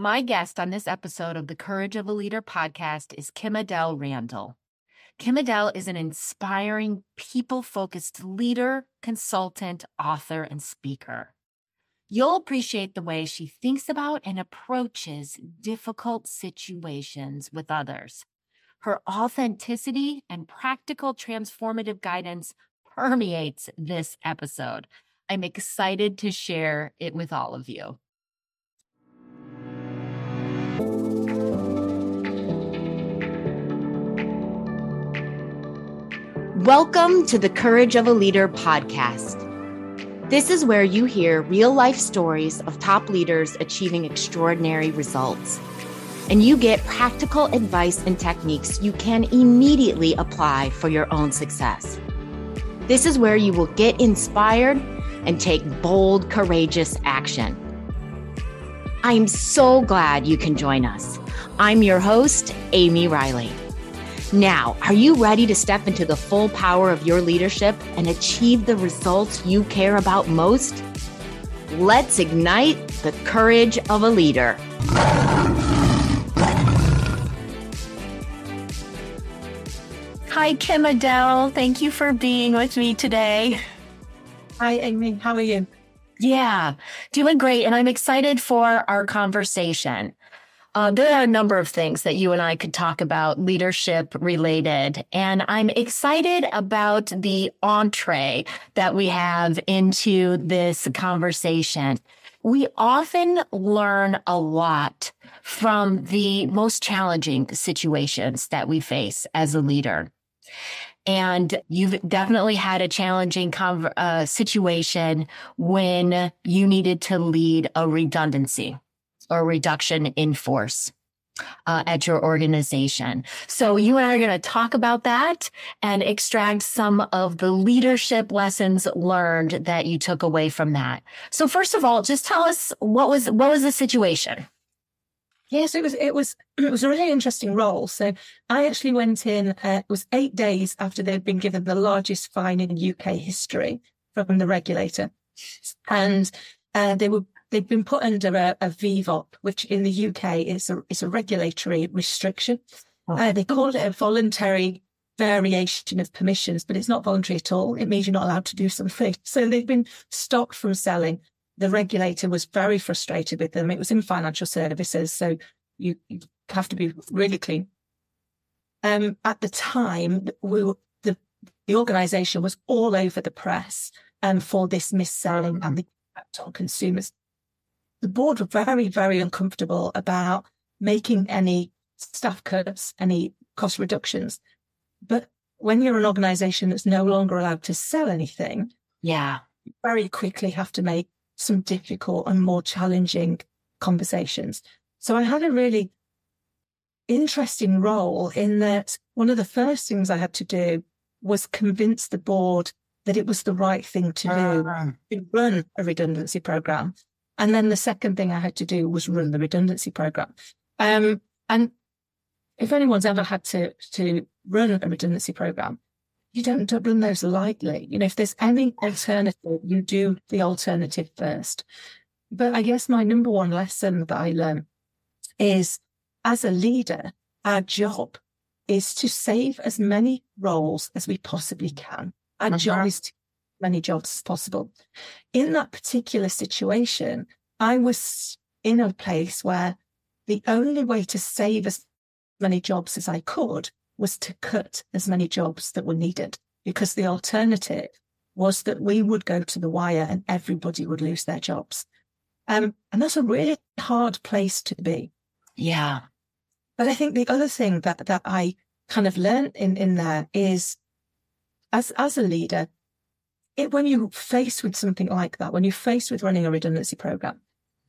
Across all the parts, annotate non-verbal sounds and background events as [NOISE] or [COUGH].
My guest on this episode of the Courage of a Leader podcast is Kim Adele Randall. Kim Adele is an inspiring, people focused leader, consultant, author, and speaker. You'll appreciate the way she thinks about and approaches difficult situations with others. Her authenticity and practical transformative guidance permeates this episode. I'm excited to share it with all of you. Welcome to the Courage of a Leader podcast. This is where you hear real life stories of top leaders achieving extraordinary results. And you get practical advice and techniques you can immediately apply for your own success. This is where you will get inspired and take bold, courageous action. I'm so glad you can join us. I'm your host, Amy Riley. Now, are you ready to step into the full power of your leadership and achieve the results you care about most? Let's ignite the courage of a leader. Hi, Kim Adele. Thank you for being with me today. Hi, Amy. How are you? Yeah, doing great. And I'm excited for our conversation. Uh, there are a number of things that you and I could talk about leadership related. And I'm excited about the entree that we have into this conversation. We often learn a lot from the most challenging situations that we face as a leader. And you've definitely had a challenging uh, situation when you needed to lead a redundancy or reduction in force. Uh, at your organization. So you and I are going to talk about that and extract some of the leadership lessons learned that you took away from that. So first of all, just tell us what was what was the situation? Yes, it was it was [CLEARS THROAT] it was a really interesting role. So I actually went in. Uh, it was eight days after they'd been given the largest fine in UK history from the regulator, and uh, they were they've been put under a, a VVOP, which in the UK is a, is a regulatory restriction. Oh. Uh, they call it a voluntary variation of permissions, but it's not voluntary at all. It means you're not allowed to do something. [LAUGHS] So they've been stopped from selling. The regulator was very frustrated with them. It was in financial services, so you, you have to be really clean. Um, at the time, we were, the the organisation was all over the press um, for this mis-selling and the impact on consumers the board were very, very uncomfortable about making any staff cuts, any cost reductions. But when you're an organization that's no longer allowed to sell anything, yeah, you very quickly have to make some difficult and more challenging conversations. So I had a really interesting role in that one of the first things I had to do was convince the board that it was the right thing to do uh, to run a redundancy program and then the second thing I had to do was run the redundancy program. Um, and if anyone's ever had to, to run a redundancy program, you don't run those lightly. You know, if there's any alternative, you do the alternative first. But I guess my number one lesson that I learned is as a leader, our job is to save as many roles as we possibly can. Our uh-huh. job is to many jobs as possible. In that particular situation, I was in a place where the only way to save as many jobs as I could was to cut as many jobs that were needed because the alternative was that we would go to the wire and everybody would lose their jobs. Um, and that's a really hard place to be. Yeah. But I think the other thing that, that I kind of learned in, in there is as, as a leader, it, when you're faced with something like that, when you're faced with running a redundancy program,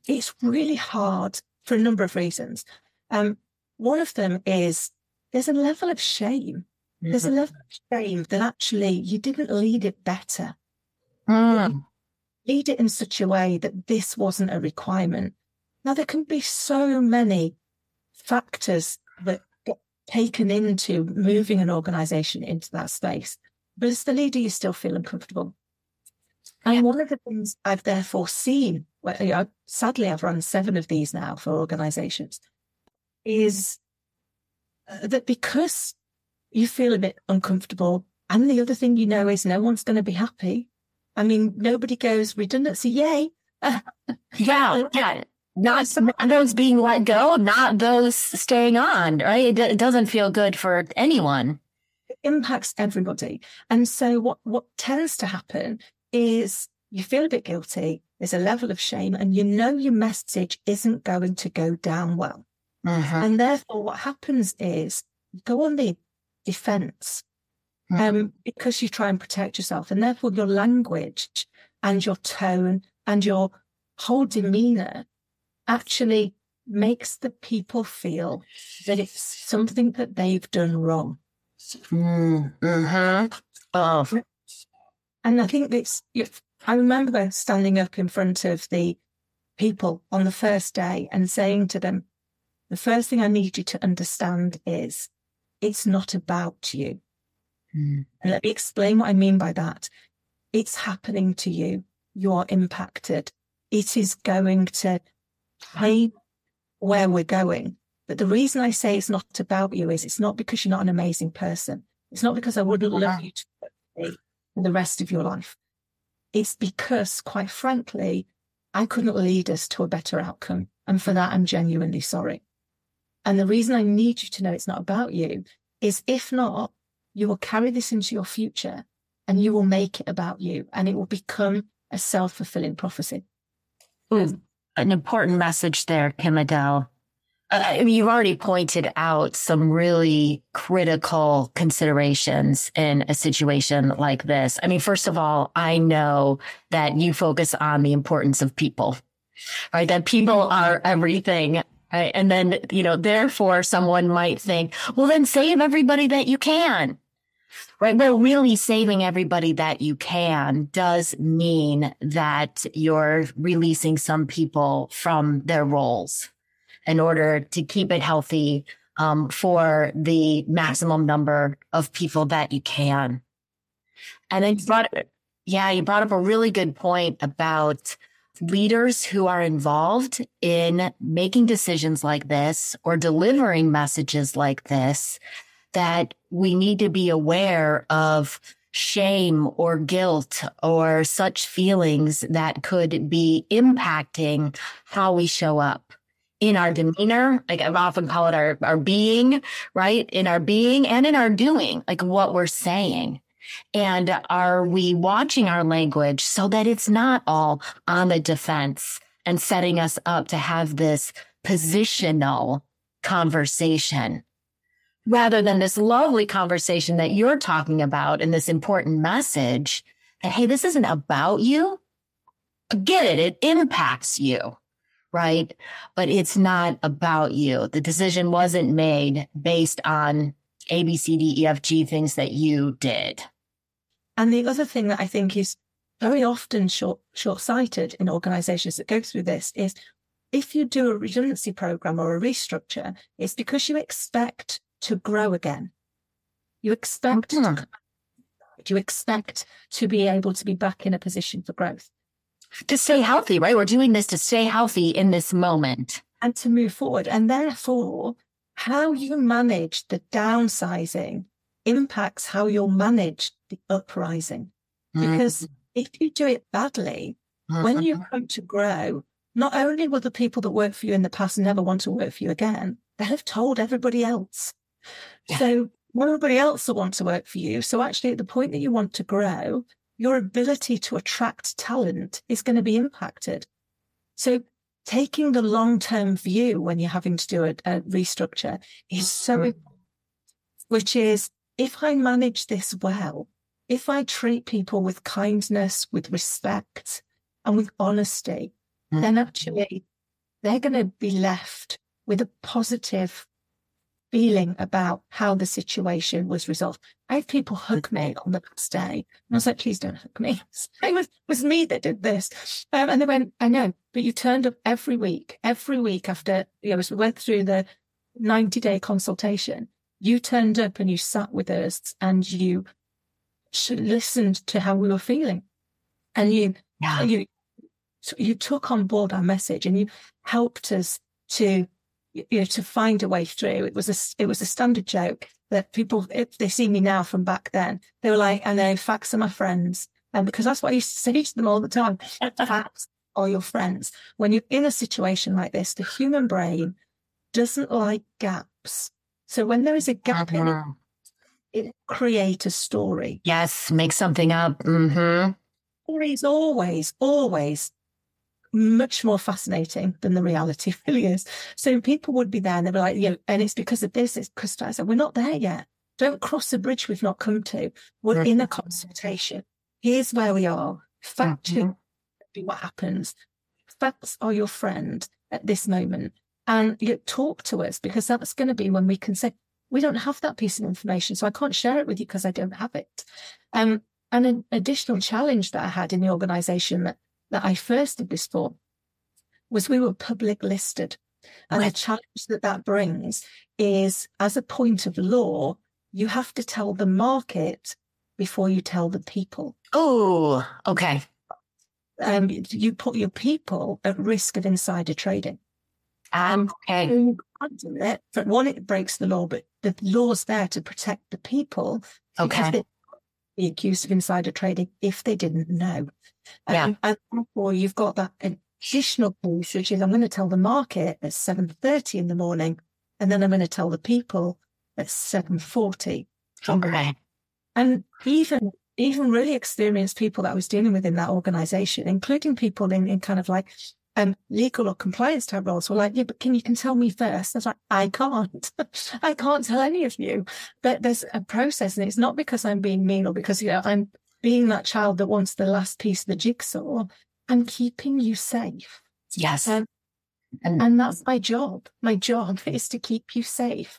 it's really hard for a number of reasons. Um, one of them is there's a level of shame. Mm-hmm. There's a mm-hmm. level of shame that actually you didn't lead it better. Mm. Lead it in such a way that this wasn't a requirement. Now, there can be so many factors that get taken into moving an organization into that space. But as the leader, you still feel uncomfortable. And yeah. one of the things I've therefore seen, well, you know, sadly, I've run seven of these now for organizations, is uh, that because you feel a bit uncomfortable, and the other thing you know is no one's going to be happy. I mean, nobody goes redundancy, yay. [LAUGHS] yeah, yeah. Not those being let go, not those staying on, right? It, it doesn't feel good for anyone. Impacts everybody. And so what, what tends to happen is you feel a bit guilty. There's a level of shame and you know your message isn't going to go down well. Mm-hmm. And therefore what happens is you go on the defense mm-hmm. um, because you try and protect yourself. And therefore your language and your tone and your whole demeanor actually makes the people feel that it's something that they've done wrong. Mm-hmm. Oh. And I think it's, I remember standing up in front of the people on the first day and saying to them, the first thing I need you to understand is it's not about you. Mm. And let me explain what I mean by that. It's happening to you. You're impacted. It is going to pay where we're going. But the reason I say it's not about you is it's not because you're not an amazing person. It's not because I wouldn't love you to be for the rest of your life. It's because, quite frankly, I couldn't lead us to a better outcome. And for that, I'm genuinely sorry. And the reason I need you to know it's not about you is if not, you will carry this into your future and you will make it about you and it will become a self fulfilling prophecy. Mm an important message there, Kim Adele. I mean, you've already pointed out some really critical considerations in a situation like this. I mean, first of all, I know that you focus on the importance of people, right? That people mm-hmm. are everything. Right? And then, you know, therefore someone might think, well, then save everybody that you can right? But really saving everybody that you can does mean that you're releasing some people from their roles in order to keep it healthy um, for the maximum number of people that you can. And then you brought, yeah, you brought up a really good point about leaders who are involved in making decisions like this or delivering messages like this that we need to be aware of shame or guilt or such feelings that could be impacting how we show up in our demeanor. Like I often call it our, our being, right? In our being and in our doing, like what we're saying. And are we watching our language so that it's not all on the defense and setting us up to have this positional conversation rather than this lovely conversation that you're talking about and this important message that, hey, this isn't about you. Get it. It impacts you. Right. But it's not about you. The decision wasn't made based on A, B, C, D, E, F, G things that you did. And the other thing that I think is very often short short sighted in organizations that go through this is if you do a redundancy program or a restructure, it's because you expect to grow again. You expect to, mm-hmm. you expect to be able to be back in a position for growth. To stay healthy, right? We're doing this to stay healthy in this moment. And to move forward. And therefore, how you manage the downsizing impacts how you'll manage the uprising. Because mm-hmm. if you do it badly, mm-hmm. when you come to grow, not only will the people that work for you in the past never want to work for you again, they have told everybody else. Yeah. So nobody else will want to work for you. So actually, at the point that you want to grow, your ability to attract talent is going to be impacted. So taking the long term view when you're having to do a, a restructure is so mm-hmm. important, which is if I manage this well, if I treat people with kindness, with respect, and with honesty, mm-hmm. then actually they're going to be left with a positive feeling about how the situation was resolved. I had people hug me on the last day. And I was like, please don't hug me. [LAUGHS] It was, was me that did this. Um, and they went, I know, but you turned up every week, every week after, you know, as we went through the 90 day consultation, you turned up and you sat with us and you listened to how we were feeling. And you, yeah. you, you took on board our message and you helped us to, you know, to find a way through. It was a, it was a standard joke that people, if they see me now from back then, they were like, and they facts are my friends. And because that's what I used to [LAUGHS] say to them all the time. facts are your friends. When you're in a situation like this, the human brain doesn't like gaps. So when there is a gap in it, uh-huh. it create a story. Yes, make something up. Mm-hmm. Story is always, always much more fascinating than the reality [LAUGHS] really is. So people would be there and they'd be like, you know, and it's because of this, it's because I said, we're not there yet. Don't cross the bridge we've not come to. We're mm-hmm. in a consultation. Here's where we are. Fact mm-hmm. what happens. Facts are your friend at this moment. And you talk to us because that's going to be when we can say, we don't have that piece of information. So I can't share it with you because I don't have it. Um, and an additional challenge that I had in the organization that that I first did this for was we were public listed. And the challenge that that brings is as a point of law, you have to tell the market before you tell the people. Oh, okay. Um, you put your people at risk of insider trading. Um, okay. But one, it breaks the law, but the law's there to protect the people. Okay. Be accused of insider trading if they didn't know. Yeah. Um, and therefore you've got that additional piece, which is I'm going to tell the market at 7.30 in the morning, and then I'm going to tell the people at 7.40. Okay. And even even really experienced people that I was dealing with in that organization, including people in, in kind of like um, legal or compliance type roles were like, yeah, but can you can tell me first? I was like, I can't. [LAUGHS] I can't tell any of you. But there's a process and it's not because I'm being mean or because, you know, I'm being that child that wants the last piece of the jigsaw and keeping you safe. Yes. Um, and, and that's my job. My job [LAUGHS] is to keep you safe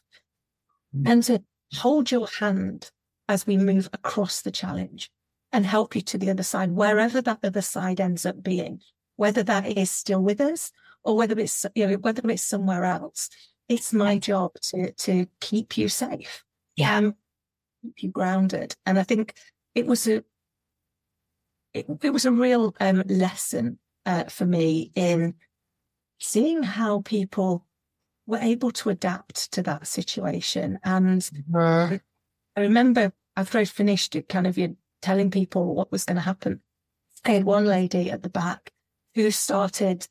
mm. and to hold your hand as we move across the challenge and help you to the other side, wherever that other side ends up being, whether that is still with us or whether it's, you know, whether it's somewhere else. It's my job to, to keep you safe. Yeah. Um, keep you grounded. And I think it was a, it, it was a real um, lesson uh, for me in seeing how people were able to adapt to that situation. And mm-hmm. I remember after I finished it, kind of you telling people what was going to happen. I had one lady at the back who started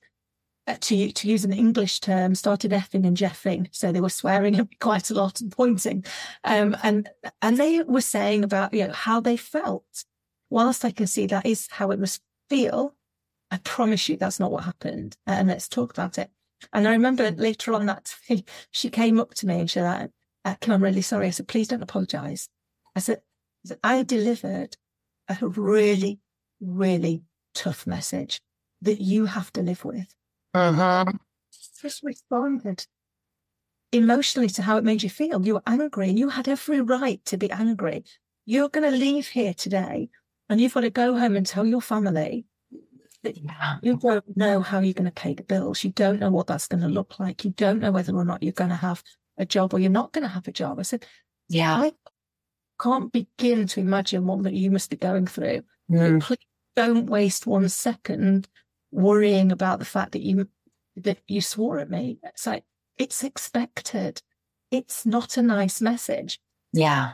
uh, to to use an English term, started effing and jeffing. So they were swearing quite a lot and pointing, um, and and they were saying about you know how they felt whilst I can see that is how it must feel, I promise you that's not what happened. And let's talk about it. And I remember later on that day, [LAUGHS] she came up to me and she said, uh, Kim, I'm really sorry. I said, please don't apologize. I said, I delivered a really, really tough message that you have to live with. Uh-huh. Just responded emotionally to how it made you feel. You were angry and you had every right to be angry. You're going to leave here today and you've got to go home and tell your family that you don't know how you're going to pay the bills. You don't know what that's going to look like. You don't know whether or not you're going to have a job or you're not going to have a job. I said, yeah, I can't begin to imagine what that you must be going through. Mm. Please don't waste one second worrying about the fact that you that you swore at me. It's like it's expected. It's not a nice message. Yeah.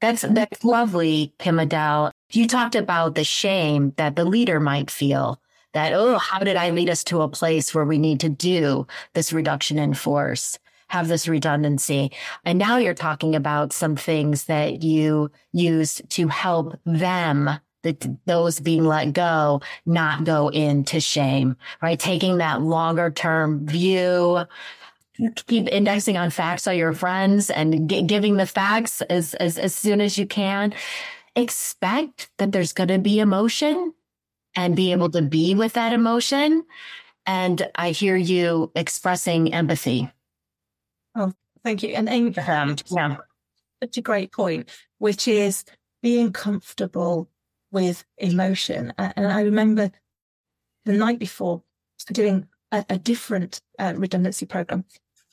That's mm-hmm. that's lovely, Kim Adele. You talked about the shame that the leader might feel that, oh, how did I lead us to a place where we need to do this reduction in force, have this redundancy? And now you're talking about some things that you used to help them the, those being let go, not go into shame, right? Taking that longer term view, keep indexing on facts on your friends and g- giving the facts as, as, as soon as you can. Expect that there's going to be emotion and be able to be with that emotion. And I hear you expressing empathy. Oh, thank you. And, and um, yeah, such a great point, which is being comfortable with emotion. And I remember the night before doing a, a different uh, redundancy program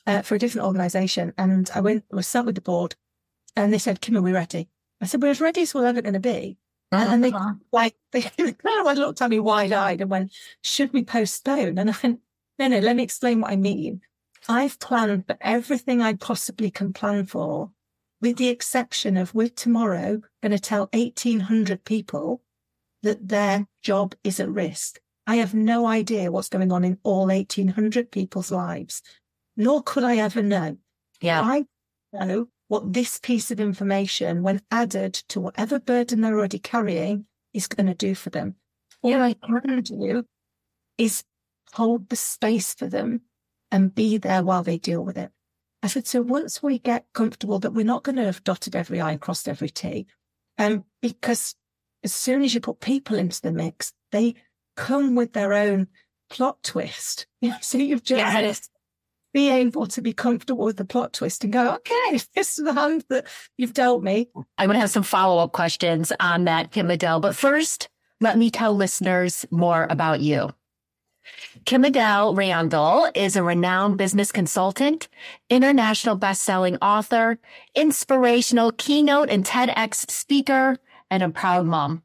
uh, for a different organization. And I went, was sat with the board and they said, Kim, are we ready? I said, we're as ready as we're ever going to be. Uh-huh. And they like [LAUGHS] they kind of looked at me wide eyed and went, "Should we postpone?" And I went, "No, no. Let me explain what I mean. I've planned for everything I possibly can plan for, with the exception of we're tomorrow going to tell eighteen hundred people that their job is at risk. I have no idea what's going on in all eighteen hundred people's lives, nor could I ever know. Yeah, I know what this piece of information, when added to whatever burden they're already carrying, is going to do for them. All I can do is hold the space for them and be there while they deal with it. I said, so once we get comfortable that we're not going to have dotted every I and crossed every T, um, because as soon as you put people into the mix, they come with their own plot twist. [LAUGHS] You know, so you've just yes be able to be comfortable with the plot twist and go, okay, this is the hand that you've dealt me. I'm going to have some follow up questions on that, Kim Adele. But first, let me tell listeners more about you. Kim Adele Randall is a renowned business consultant, international best-selling author, inspirational keynote and TEDx speaker, and a proud mom.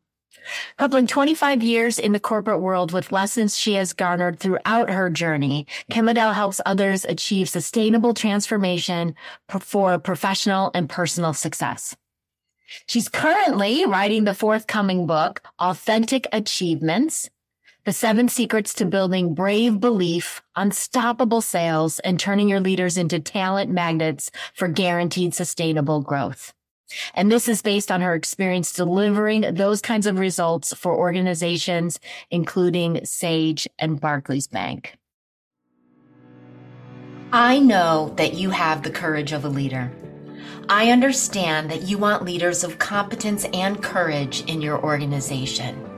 Coupling 25 years in the corporate world with lessons she has garnered throughout her journey, Kim Adele helps others achieve sustainable transformation for professional and personal success. She's currently writing the forthcoming book, Authentic Achievements, the seven secrets to building brave belief, unstoppable sales, and turning your leaders into talent magnets for guaranteed sustainable growth. And this is based on her experience delivering those kinds of results for organizations, including Sage and Barclays Bank. I know that you have the courage of a leader. I understand that you want leaders of competence and courage in your organization.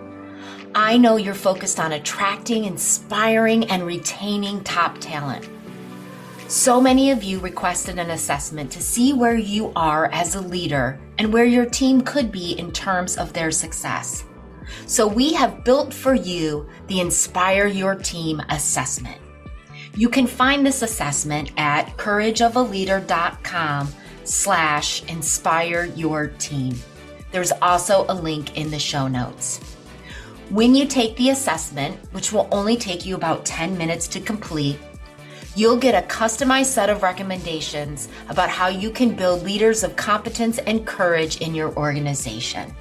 I know you're focused on attracting, inspiring, and retaining top talent. So many of you requested an assessment to see where you are as a leader and where your team could be in terms of their success. So we have built for you the Inspire Your Team assessment. You can find this assessment at courageofaleader.com slash inspire your team. There's also a link in the show notes. When you take the assessment, which will only take you about 10 minutes to complete, You'll get a customized set of recommendations about how you can build leaders of competence and courage in your organization.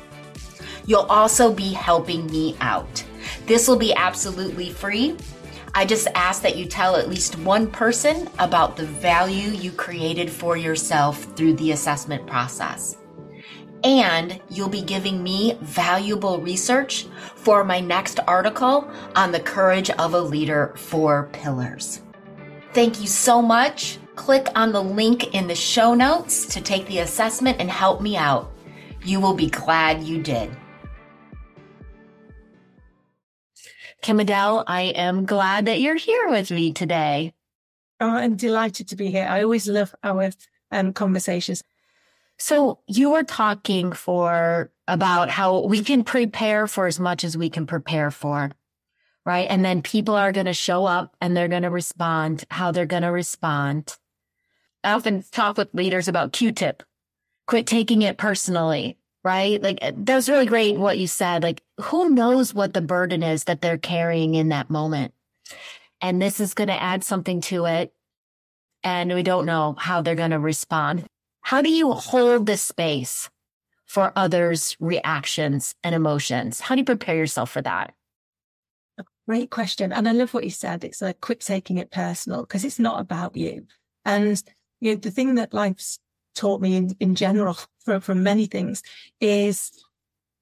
You'll also be helping me out. This will be absolutely free. I just ask that you tell at least one person about the value you created for yourself through the assessment process. And you'll be giving me valuable research for my next article on the courage of a leader four pillars. Thank you so much. Click on the link in the show notes to take the assessment and help me out. You will be glad you did. Kim Adele, I am glad that you're here with me today. Oh, I'm delighted to be here. I always love our um, conversations. So you were talking for about how we can prepare for as much as we can prepare for right? And then people are going to show up and they're going to respond how they're going to respond. I often talk with leaders about Q-tip. Quit taking it personally, right? Like eh, that was really great what you said. Like who knows what the burden is that they're carrying in that moment? And this is going to add something to it. And we don't know how they're going to respond. How do you hold the space for others' reactions and emotions? How do you prepare yourself for that? Great question. And I love what you said. It's like quit taking it personal because it's not about you. And you know, the thing that life's taught me in, in general [LAUGHS] from, from many things is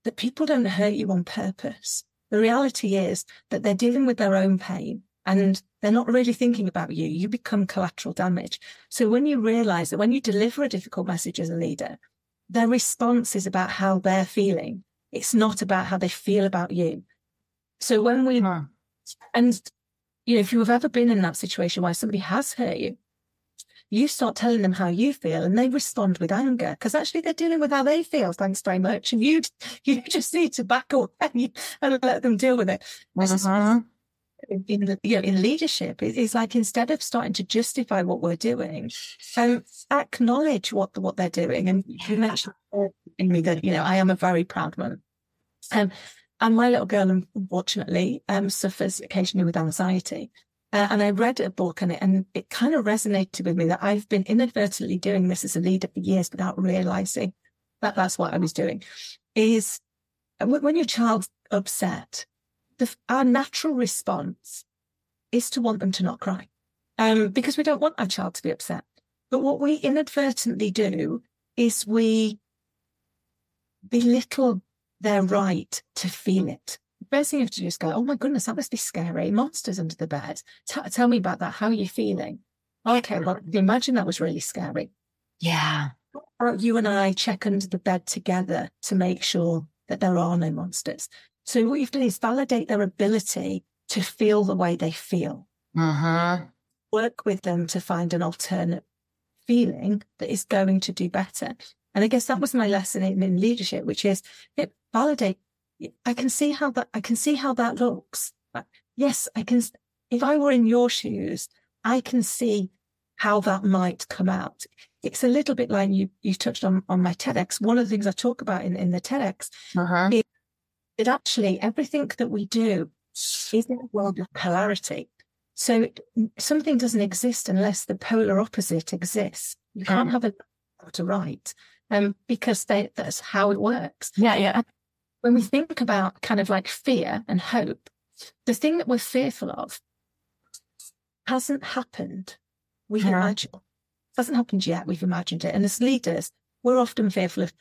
that people don't hurt you on purpose. The reality is that they're dealing with their own pain and they're not really thinking about you. You become collateral damage. So when you realize that when you deliver a difficult message as a leader, their response is about how they're feeling. It's not about how they feel about you. So when we huh. And, you know, if you have ever been in that situation where somebody has hurt you, you start telling them how you feel and they respond with anger because actually they're dealing with how they feel. Thanks very much. And you, [LAUGHS] you just need to back away [LAUGHS] and let them deal with it. Mm-hmm. In, you know, in leadership, it's like instead of starting to justify what we're doing, um, acknowledge what what they're doing. And you mentioned in me that you know I am a very proud mother, Um, and my little girl, unfortunately, um, suffers occasionally with anxiety. Uh, and I read a book it, and it kind of resonated with me that I've been inadvertently doing this as a leader for years without realizing that that's what I was doing. Is when your child's upset, the, our natural response is to want them to not cry um, because we don't want our child to be upset. But what we inadvertently do is we belittle their right to feel it. First thing you have to do is go, oh my goodness, that must be scary. Monsters under the bed. T- tell me about that. How are you feeling? Okay, well, imagine that was really scary. Yeah. Or you and I check under the bed together to make sure that there are no monsters. So what you've done is validate their ability to feel the way they feel. Uh-huh. Work with them to find an alternate feeling that is going to do better. And I guess that was my lesson in, in leadership, which is it, validate. I can see how that, I can see how that looks. Yes, I can. If I were in your shoes, I can see how that might come out. It's a little bit like you, you touched on, on my TEDx. One of the things I talk about in, in the TEDx uh-huh. is that actually everything that we do is in a world of polarity. So something doesn't exist unless the polar opposite exists. You can't mm. have a to right, um, because they, that's how it works. Yeah, yeah. And when we think about kind of like fear and hope, the thing that we're fearful of hasn't happened. We've yeah. imagined. It hasn't happened yet. We've imagined it. And as leaders, we're often fearful of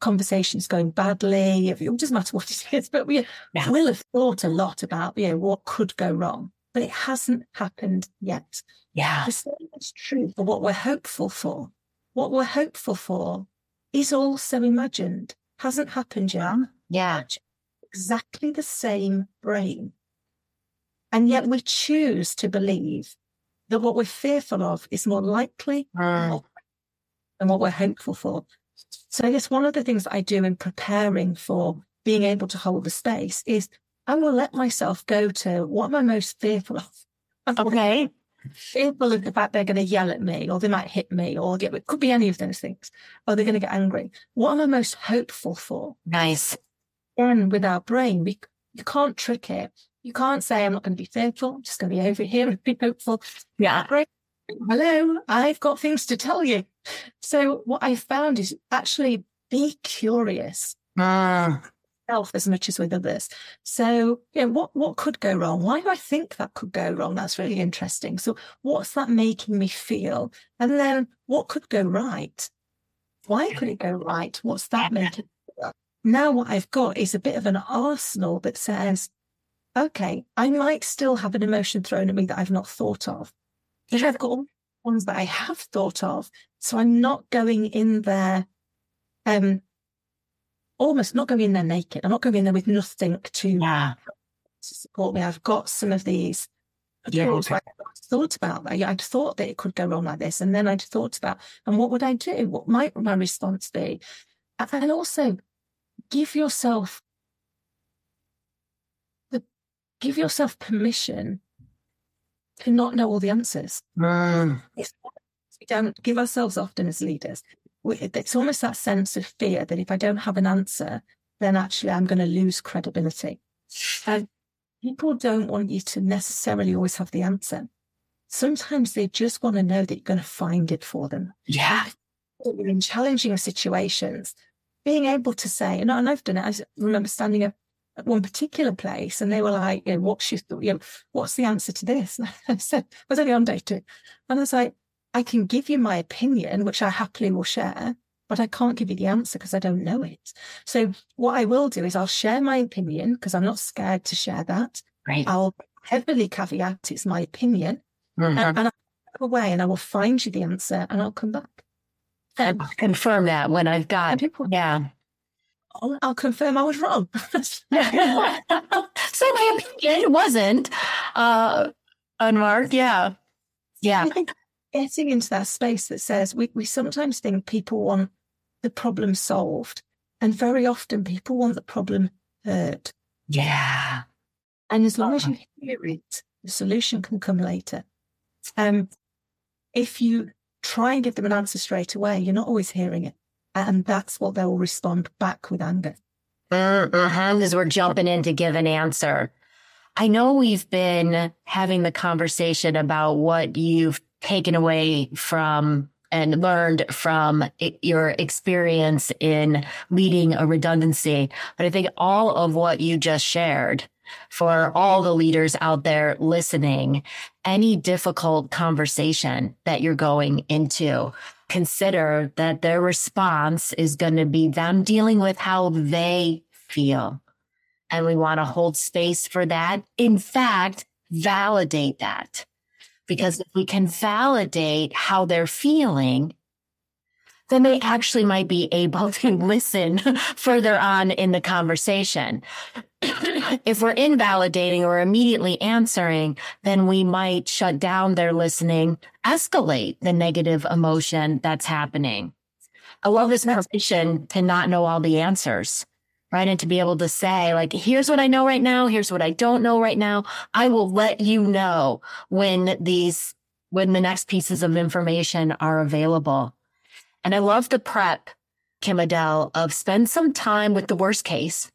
conversations going badly. It doesn't matter what it is, but we yeah. will have thought a lot about, you know, what could go wrong, but it hasn't happened yet. Yeah. The same is true for what we're hopeful for. What we're hopeful for is also imagined, hasn't happened yet. Yeah. Exactly the same brain. And yet we choose to believe that what we're fearful of is more likely mm. than what we're hopeful for. So I guess one of the things I do in preparing for being able to hold the space is I will let myself go to what am I most fearful of? [LAUGHS] okay. Fearful of the fact they're going to yell at me or they might hit me or get, it could be any of those things. Or they're going to get angry. What am I most hopeful for? Nice. And with our brain, we, you can't trick it. You can't say, I'm not going to be fearful. I'm just going to be over here and be hopeful. Yeah. Great. Hello. I've got things to tell you. So what I found is actually be curious. Ah. Self as much as with others. So, yeah, what, what could go wrong? Why do I think that could go wrong? That's really interesting. So what's that making me feel? And then what could go right? Why could it go right? What's that making? Now what I've got is a bit of an arsenal that says, okay, I might still have an emotion thrown at me that I've not thought of. I've got all ones that I have thought of. So I'm not going in there, um, almost not going in there naked. I'm not going in there with nothing to, yeah. to support me. I've got some of these yeah, okay. I thought about that. I'd thought that it could go wrong like this. And then I'd thought about, and what would I do? What might my response be? And also give yourself the, give yourself permission to not know all the answers. Mm. we don't give ourselves often as leaders. We, it's almost that sense of fear that if I don't have an answer, then actually I'm going to lose credibility. And people don't want you to necessarily always have the answer. Sometimes they just want to know that you're going to find it for them. Yeah. In challenging situations, being able to say, and I've done it. I remember standing up at one particular place and they were like, you know, what's your, you know, what's the answer to this? [LAUGHS] And I said, I was only on day two. And I was like, I can give you my opinion, which I happily will share, but I can't give you the answer because I don't know it. So what I will do is I'll share my opinion because I'm not scared to share that. Right. I'll heavily caveat it's my opinion mm-hmm. and, and I'll go away and I will find you the answer and I'll come back. And confirm that when I've got, people, yeah. I'll, I'll confirm I was wrong. so my opinion wasn't uh, unmarked. Yeah. Yeah. getting into that space that says we, we sometimes think people want the problem solved. And very often people want the problem heard. Yeah. And as long as you hear it, the solution can come later. Um, if you try and give them an answer straight away, you're not always hearing it. And that's what they'll respond back with anger. Mm-hmm, as we're jumping in to give an answer. I know we've been having the conversation about what you've taken away from and learned from your experience in leading a redundancy. But I think all of what you just shared for all the leaders out there listening, any difficult conversation that you're going into, consider that their response is going to be them dealing with how they feel. And we want to hold space for that. In fact, validate that. Because if we can validate how they're feeling, then they actually might be able to [LAUGHS] listen further on in the conversation. [CLEARS THROAT] if we're invalidating or immediately answering, then we might shut down their listening, escalate the negative emotion that's happening. I love this conversation to not know all the answers right? And to be able to say, like, here's what I know right now. Here's what I don't know right now. I will let you know when these, when the next pieces of information are available. And I love the prep, Kim Adele, of spend some time with the worst case.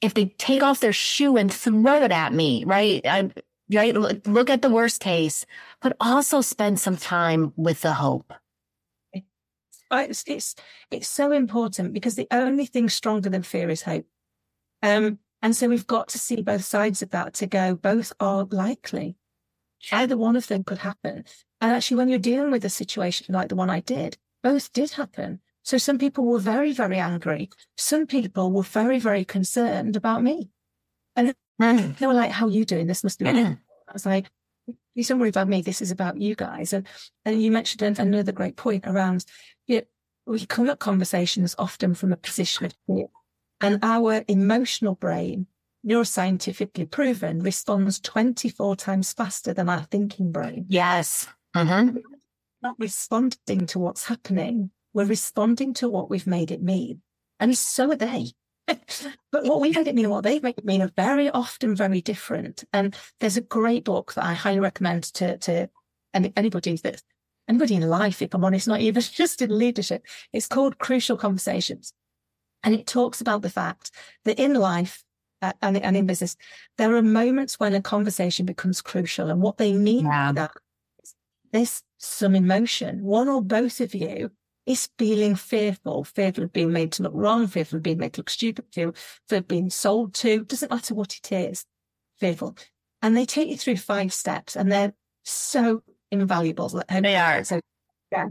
If they take off their shoe and throw it at me, right? I, right? Look at the worst case, but also spend some time with the hope it's, it's, it's so important because the only thing stronger than fear is hope. Um, and so we've got to see both sides of that to go, both are likely. Either one of them could happen. And actually, when you're dealing with a situation like the one I did, both did happen. So some people were very, very angry. Some people were very, very concerned about me. And mm. they were like, how are you doing? This must be. Mm. I was like, you don't worry about me. This is about you guys. And, and you mentioned another great point around you we come at conversations often from a position of fear. And our emotional brain, neuroscientifically proven, responds 24 times faster than our thinking brain. Yes. Mm-hmm. Not responding to what's happening. We're responding to what we've made it mean. And so are they. [LAUGHS] but what we made it mean and what they make it mean are very often very different. And there's a great book that I highly recommend to, to anybody that anybody in life, if I'm honest, not even [LAUGHS] just in leadership. It's called Crucial Conversations. And it talks about the fact that in life uh, and, and in business, there are moments when a conversation becomes crucial. And what they mean yeah. by that is there's some emotion. One or both of you is feeling fearful, fearful of being made to look wrong, fearful of being made to look stupid, fearful of being sold to, doesn't matter what it is, fearful. And they take you through five steps and they're so invaluable. They are. So, yeah.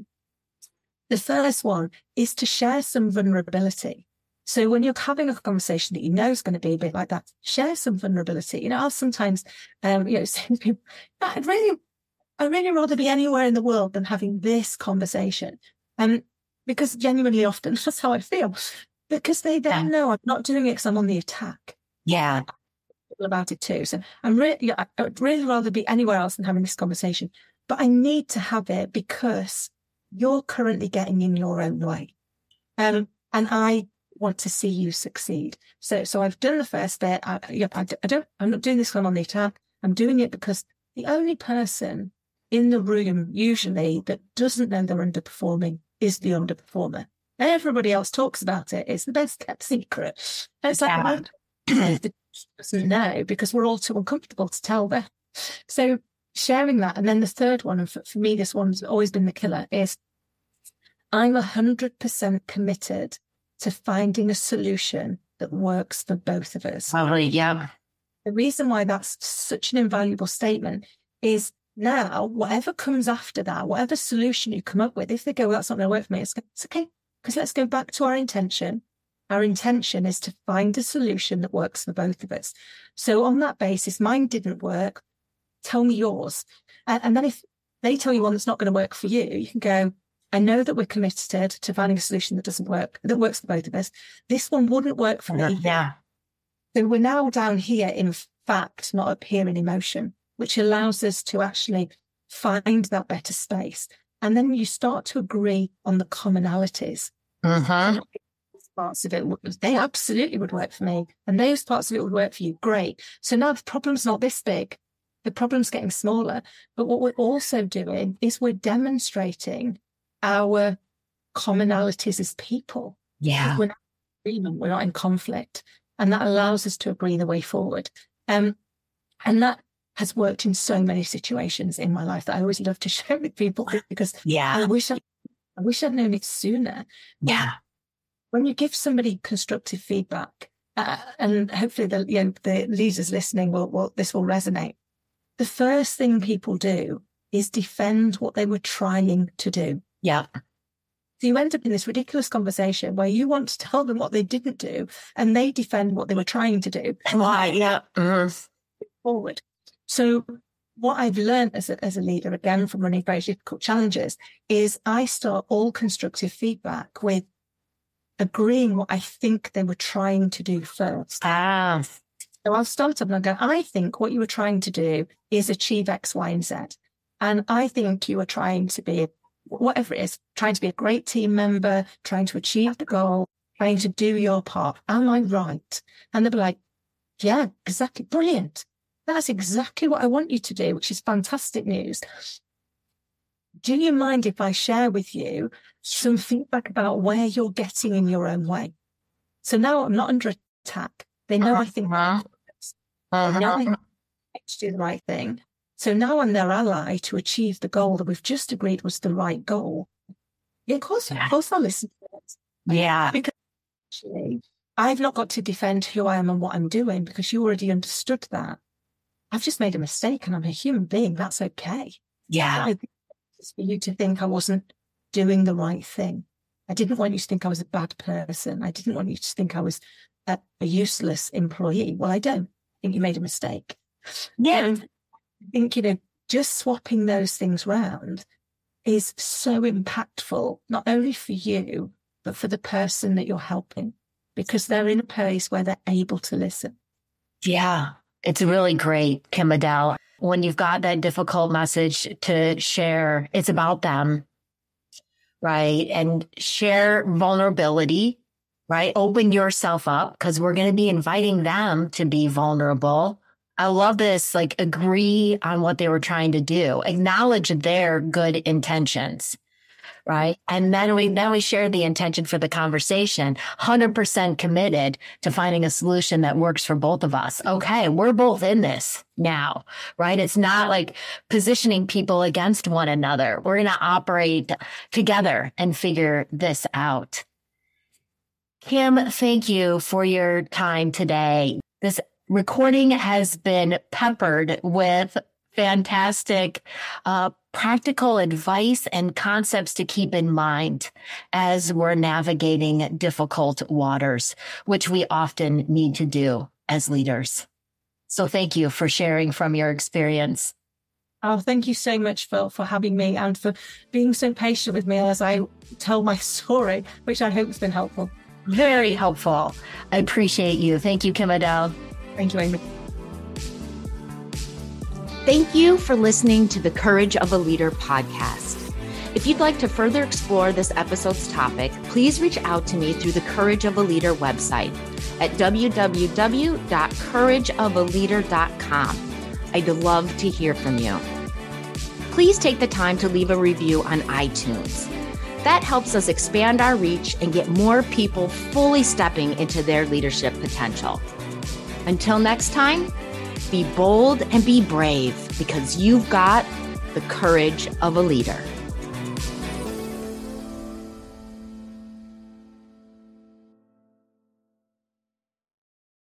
The first one is to share some vulnerability. So when you're having a conversation that you know is going to be a bit like that, share some vulnerability. You know, I'll sometimes, um, you know, [LAUGHS] say to people, I'd really, I'd really rather be anywhere in the world than having this conversation. Um, because genuinely often [LAUGHS] that's how I feel. Because they then yeah. know I'm not doing it because I'm on the attack. Yeah. About it too. So I'm really, I'd really rather be anywhere else than having this conversation but I need to have it because you're currently getting in your own way. Um, and I want to see you succeed. So, so I've done the first bit. I, yep, I, I don't, I'm not doing this one on the attack. I'm doing it because the only person in the room usually that doesn't know they're underperforming is the underperformer. Everybody else talks about it. It's the best kept secret. it's like, yeah. [CLEARS THROAT] doesn't know because we're all too uncomfortable to tell them. So sharing that. And then the third one, and for, for me, this one's always been the killer, is I'm 100% committed to finding a solution that works for both of us. Totally, yeah. The reason why that's such an invaluable statement is now, whatever comes after that, whatever solution you come up with, if they go, well, that's not going to work for me, it's, it's okay. Because let's go back to our intention. Our intention is to find a solution that works for both of us. So on that basis, mine didn't work tell me yours. And, and then if they tell you one that's not going to work for you, you can go, I know that we're committed to finding a solution that doesn't work, that works for both of us. This one wouldn't work for me. Yeah. So we're now down here in fact, not up here in emotion, which allows us to actually find that better space. And then you start to agree on the commonalities. Mm-hmm. Parts of it, they absolutely would work for me. And those parts of it would work for you. Great. So now the problem's not this big the problem's getting smaller. But what we're also doing is we're demonstrating our commonalities as people. Yeah. We're not in agreement. We're not in conflict. And that allows us to agree the way forward. Um, and that has worked in so many situations in my life that I always love to [LAUGHS] share with people because yeah, I wish I, I wish I'd known it sooner. Yeah. When you give somebody constructive feedback, uh, and hopefully the you know the leaders listening will, will this will resonate. The first thing people do is defend what they were trying to do. Yeah. So you end up in this ridiculous conversation where you want to tell them what they didn't do and they defend what they were trying to do. Why? Yeah. Mm. Forward. So what I've learned as a, as a leader, again, from running very difficult challenges is I start all constructive feedback with agreeing what I think they were trying to do first. Ah. So I'll start up and I'll go, I think what you were trying to do is achieve X, Y, and Z. And I think you are trying to be, whatever it is, trying to be a great team member, trying to achieve the goal, trying to do your part. Am I right? And they'll be like, yeah, exactly. Brilliant. That's exactly what I want you to do, which is fantastic news. Do you mind if I share with you some feedback about where you're getting in your own way? So now I'm not under attack. They know I think uh-huh. uh-huh. now I to do the right thing. So now I'm their ally to achieve the goal that we've just agreed was the right goal. Yeah, of course, Yeah. of course I'll listen to it. Yeah. Because actually, I've not got to defend who I am and what I'm doing because you already understood that. I've just made a mistake and I'm a human being. That's okay. Yeah. I think it's for you to think I wasn't doing the right thing. I didn't want you to think I was a bad person. I didn't want you to think I was a, a useless employee. Well, I don't I think you made a mistake. Yeah. And I think, you know, just swapping those things round is so impactful, not only for you, but for the person that you're helping, because they're in a place where they're able to listen. Yeah. It's really great, Kim Adele. When you've got that difficult message to share, it's about them, right? And share vulnerability, right? Open yourself up because we're going to be inviting them to be vulnerable. I love this, like agree on what they were trying to do, acknowledge their good intentions. Right. And then we, then we share the intention for the conversation, 100% committed to finding a solution that works for both of us. Okay. We're both in this now, right? It's not like positioning people against one another. We're going to operate together and figure this out. Kim, thank you for your time today. This recording has been peppered with fantastic uh, practical advice and concepts to keep in mind as we're navigating difficult waters, which we often need to do as leaders. So thank you for sharing from your experience. Oh, thank you so much, Phil, for having me and for being so patient with me as I tell my [LAUGHS] story, which I hope has been helpful. Very helpful. I appreciate you. Thank you, Kim Adele. Thank you. Thank you for listening to the Courage of a Leader podcast. If you'd like to further explore this episode's topic, please reach out to me through the Courage of a Leader website at www.courageofaleader.com. I'd love to hear from you. Please take the time to leave a review on iTunes. That helps us expand our reach and get more people fully stepping into their leadership potential. Until next time, be bold and be brave because you've got the courage of a leader.